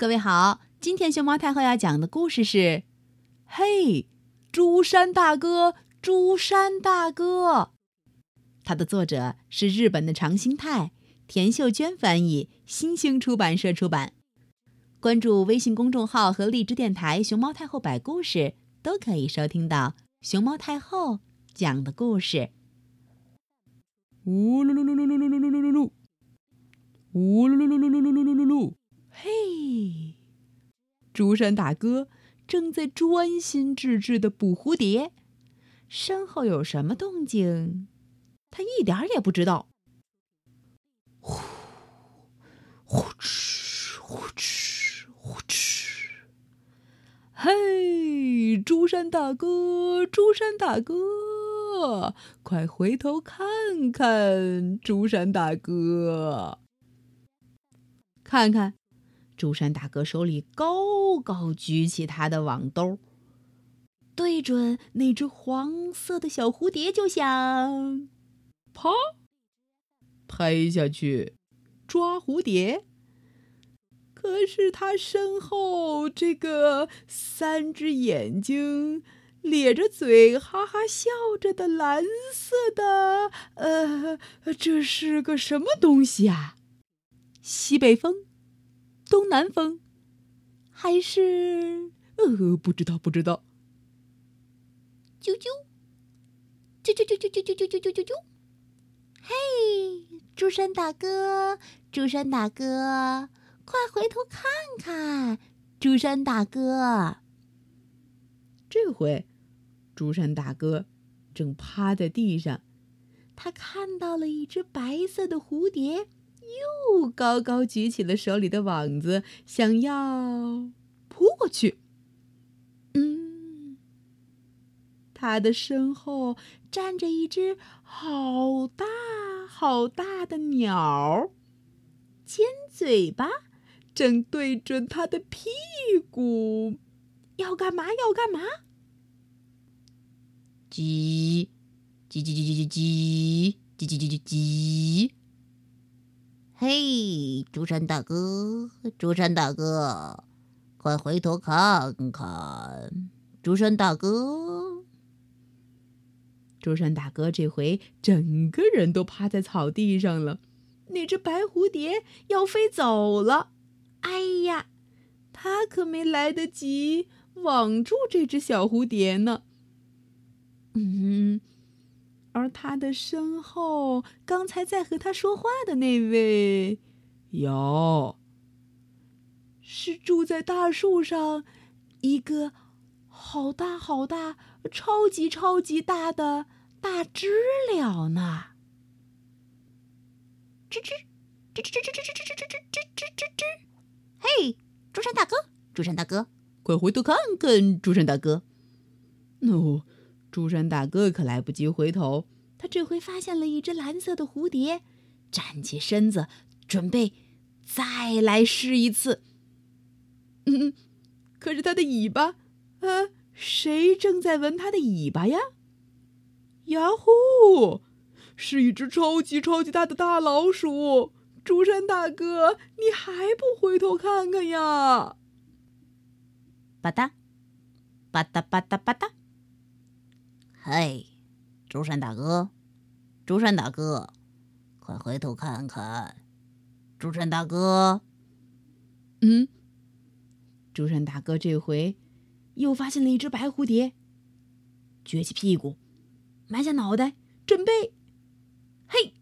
各位好，今天熊猫太后要讲的故事是《嘿，朱山大哥，朱山大哥》。它的作者是日本的长兴泰，田秀娟翻译，新兴出版社出版。关注微信公众号和荔枝电台“熊猫太后摆故事”，都可以收听到熊猫太后讲的故事。呜噜噜噜噜噜噜噜噜噜噜，呜噜噜噜噜噜噜噜噜噜。嘿，朱山大哥正在专心致志的捕蝴蝶，身后有什么动静，他一点也不知道。呼，呼哧，呼哧，呼哧。嘿，朱山大哥，朱山大哥，快回头看看，朱山大哥，看看。朱山大哥手里高高举起他的网兜，对准那只黄色的小蝴蝶就想，啪，拍下去抓蝴蝶。可是他身后这个三只眼睛、咧着嘴、哈哈笑着的蓝色的，呃，这是个什么东西啊？西北风。东南风，还是呃，不知道，不知道。啾啾，啾啾啾啾啾啾啾啾啾啾。嘿，朱山大哥，朱山大哥，快回头看看，朱山大哥。这回，朱山大哥正趴在地上，他看到了一只白色的蝴蝶。又高高举起了手里的网子，想要扑过去。嗯，他的身后站着一只好大好大的鸟，尖嘴巴正对准他的屁股，要干嘛？要干嘛？叽叽叽叽叽叽叽叽叽叽叽叽。嘿，朱山大哥，朱山大哥，快回头看看！朱山大哥，朱山大哥，这回整个人都趴在草地上了。那只白蝴蝶要飞走了，哎呀，他可没来得及网住这只小蝴蝶呢。嗯。而他的身后，刚才在和他说话的那位，有，是住在大树上一个好大好大、超级超级大的大知了呢。吱吱吱吱吱吱吱吱吱吱吱吱吱吱！嘿，竹山大哥，竹山大哥，快回头看看，竹山大哥。哦。朱山大哥可来不及回头，他这回发现了一只蓝色的蝴蝶，站起身子，准备再来试一次。嗯，可是他的尾巴，啊，谁正在闻他的尾巴呀？呀呼，是一只超级超级大的大老鼠！朱山大哥，你还不回头看看呀？吧嗒，吧嗒吧嗒吧嗒。嘿，竹山大哥，竹山大哥，快回头看看！竹山大哥，嗯，竹山大哥这回又发现了一只白蝴蝶，撅起屁股，埋下脑袋，准备，嘿！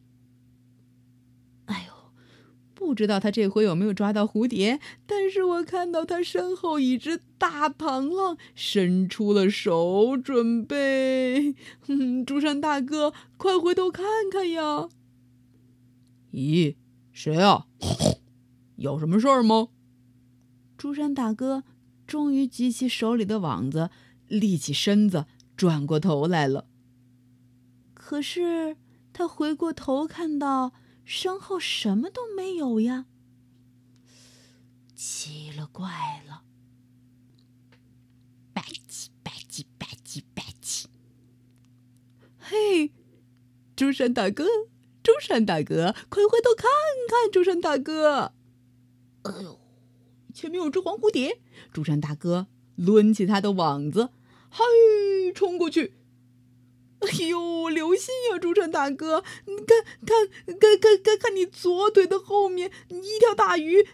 不知道他这回有没有抓到蝴蝶，但是我看到他身后一只大螳螂伸出了手，准备。朱山大哥，快回头看看呀！咦，谁啊？有什么事儿吗？朱山大哥终于举起手里的网子，立起身子，转过头来了。可是他回过头看到。身后什么都没有呀！奇了怪了！吧唧吧唧吧唧吧唧！嘿，朱山大哥，朱山大哥，快回头看看！朱山大哥，哎呦，前面有只黄蝴蝶。朱山大哥抡起他的网子，嘿，冲过去！哎呦，留心呀，朱山大哥！你看看看看看看，你左腿的后面一条大鱼，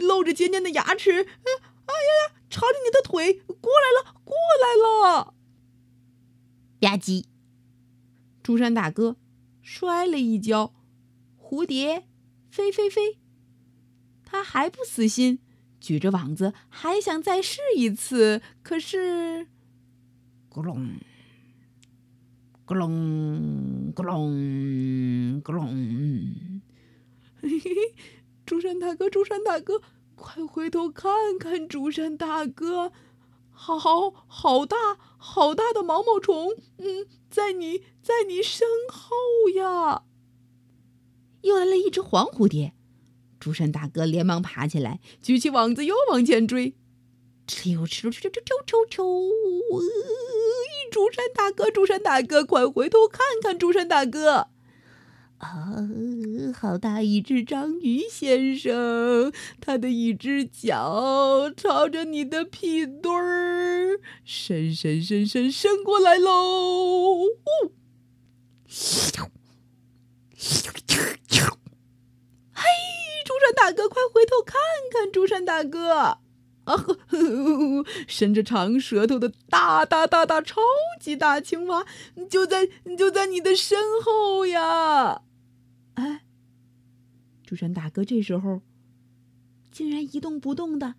露着尖尖的牙齿。哎呀呀，朝着你的腿过来了，过来了！吧唧，朱山大哥摔了一跤，蝴蝶飞飞飞。他还不死心，举着网子还想再试一次，可是，咕隆，咕隆，咕隆，咕隆，嘿嘿嘿！朱山大哥，竹山大哥，快回头看看！竹山大哥，好好大好大的毛毛虫，嗯，在你在你身后呀！又来了一只黄蝴蝶。竹山大哥连忙爬起来，举起网子又往前追。哧溜哧溜哧溜哧竹！山大哥，竹山大哥，快回头看看！竹山大哥，啊，好大一只章鱼先生，他的一只脚朝着你的屁墩儿伸伸伸伸伸过来喽！嘿，竹山大哥，快回头看看！竹山大哥，啊呵，伸着长舌头的大大大大超级大青蛙，就在就在你的身后呀！哎，朱山大哥这时候竟然一动不动的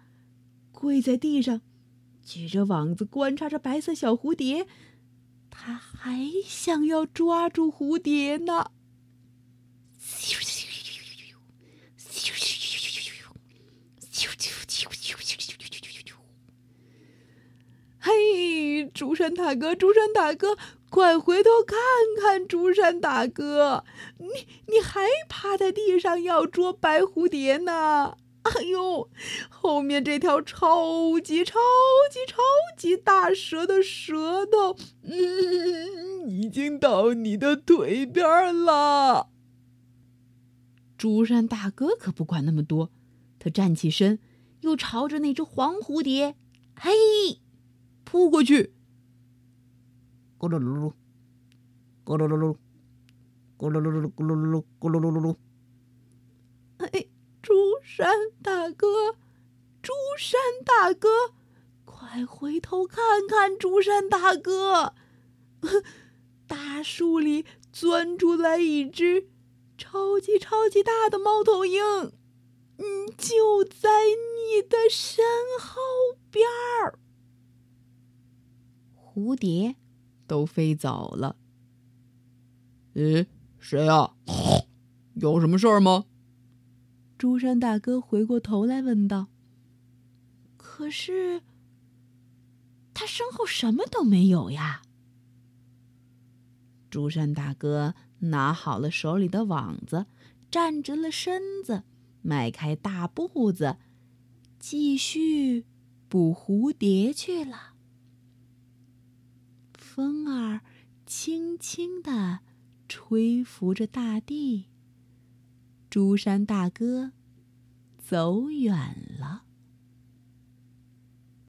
跪在地上，举着网子观察着白色小蝴蝶，他还想要抓住蝴蝶呢。嘿，竹山大哥，竹山大哥，快回头看看！竹山大哥，你你还趴在地上要捉白蝴蝶呢？哎呦，后面这条超级超级超级大蛇的舌头，嗯，已经到你的腿边了。竹山大哥可不管那么多，他站起身，又朝着那只黄蝴蝶，嘿。扑过去！咕噜噜噜，咕噜噜噜，咕噜噜噜噜，咕噜噜噜，咕噜噜噜噜。哎，朱山大哥，朱山大哥，快回头看看！朱山大哥，大树里钻出来一只超级超级大的猫头鹰，嗯，就在你的身后边儿。蝴蝶都飞走了。咦，谁啊？有什么事儿吗？朱山大哥回过头来问道。可是他身后什么都没有呀。朱山大哥拿好了手里的网子，站直了身子，迈开大步子，继续捕蝴蝶去了。风儿轻轻地吹拂着大地，朱山大哥走远了。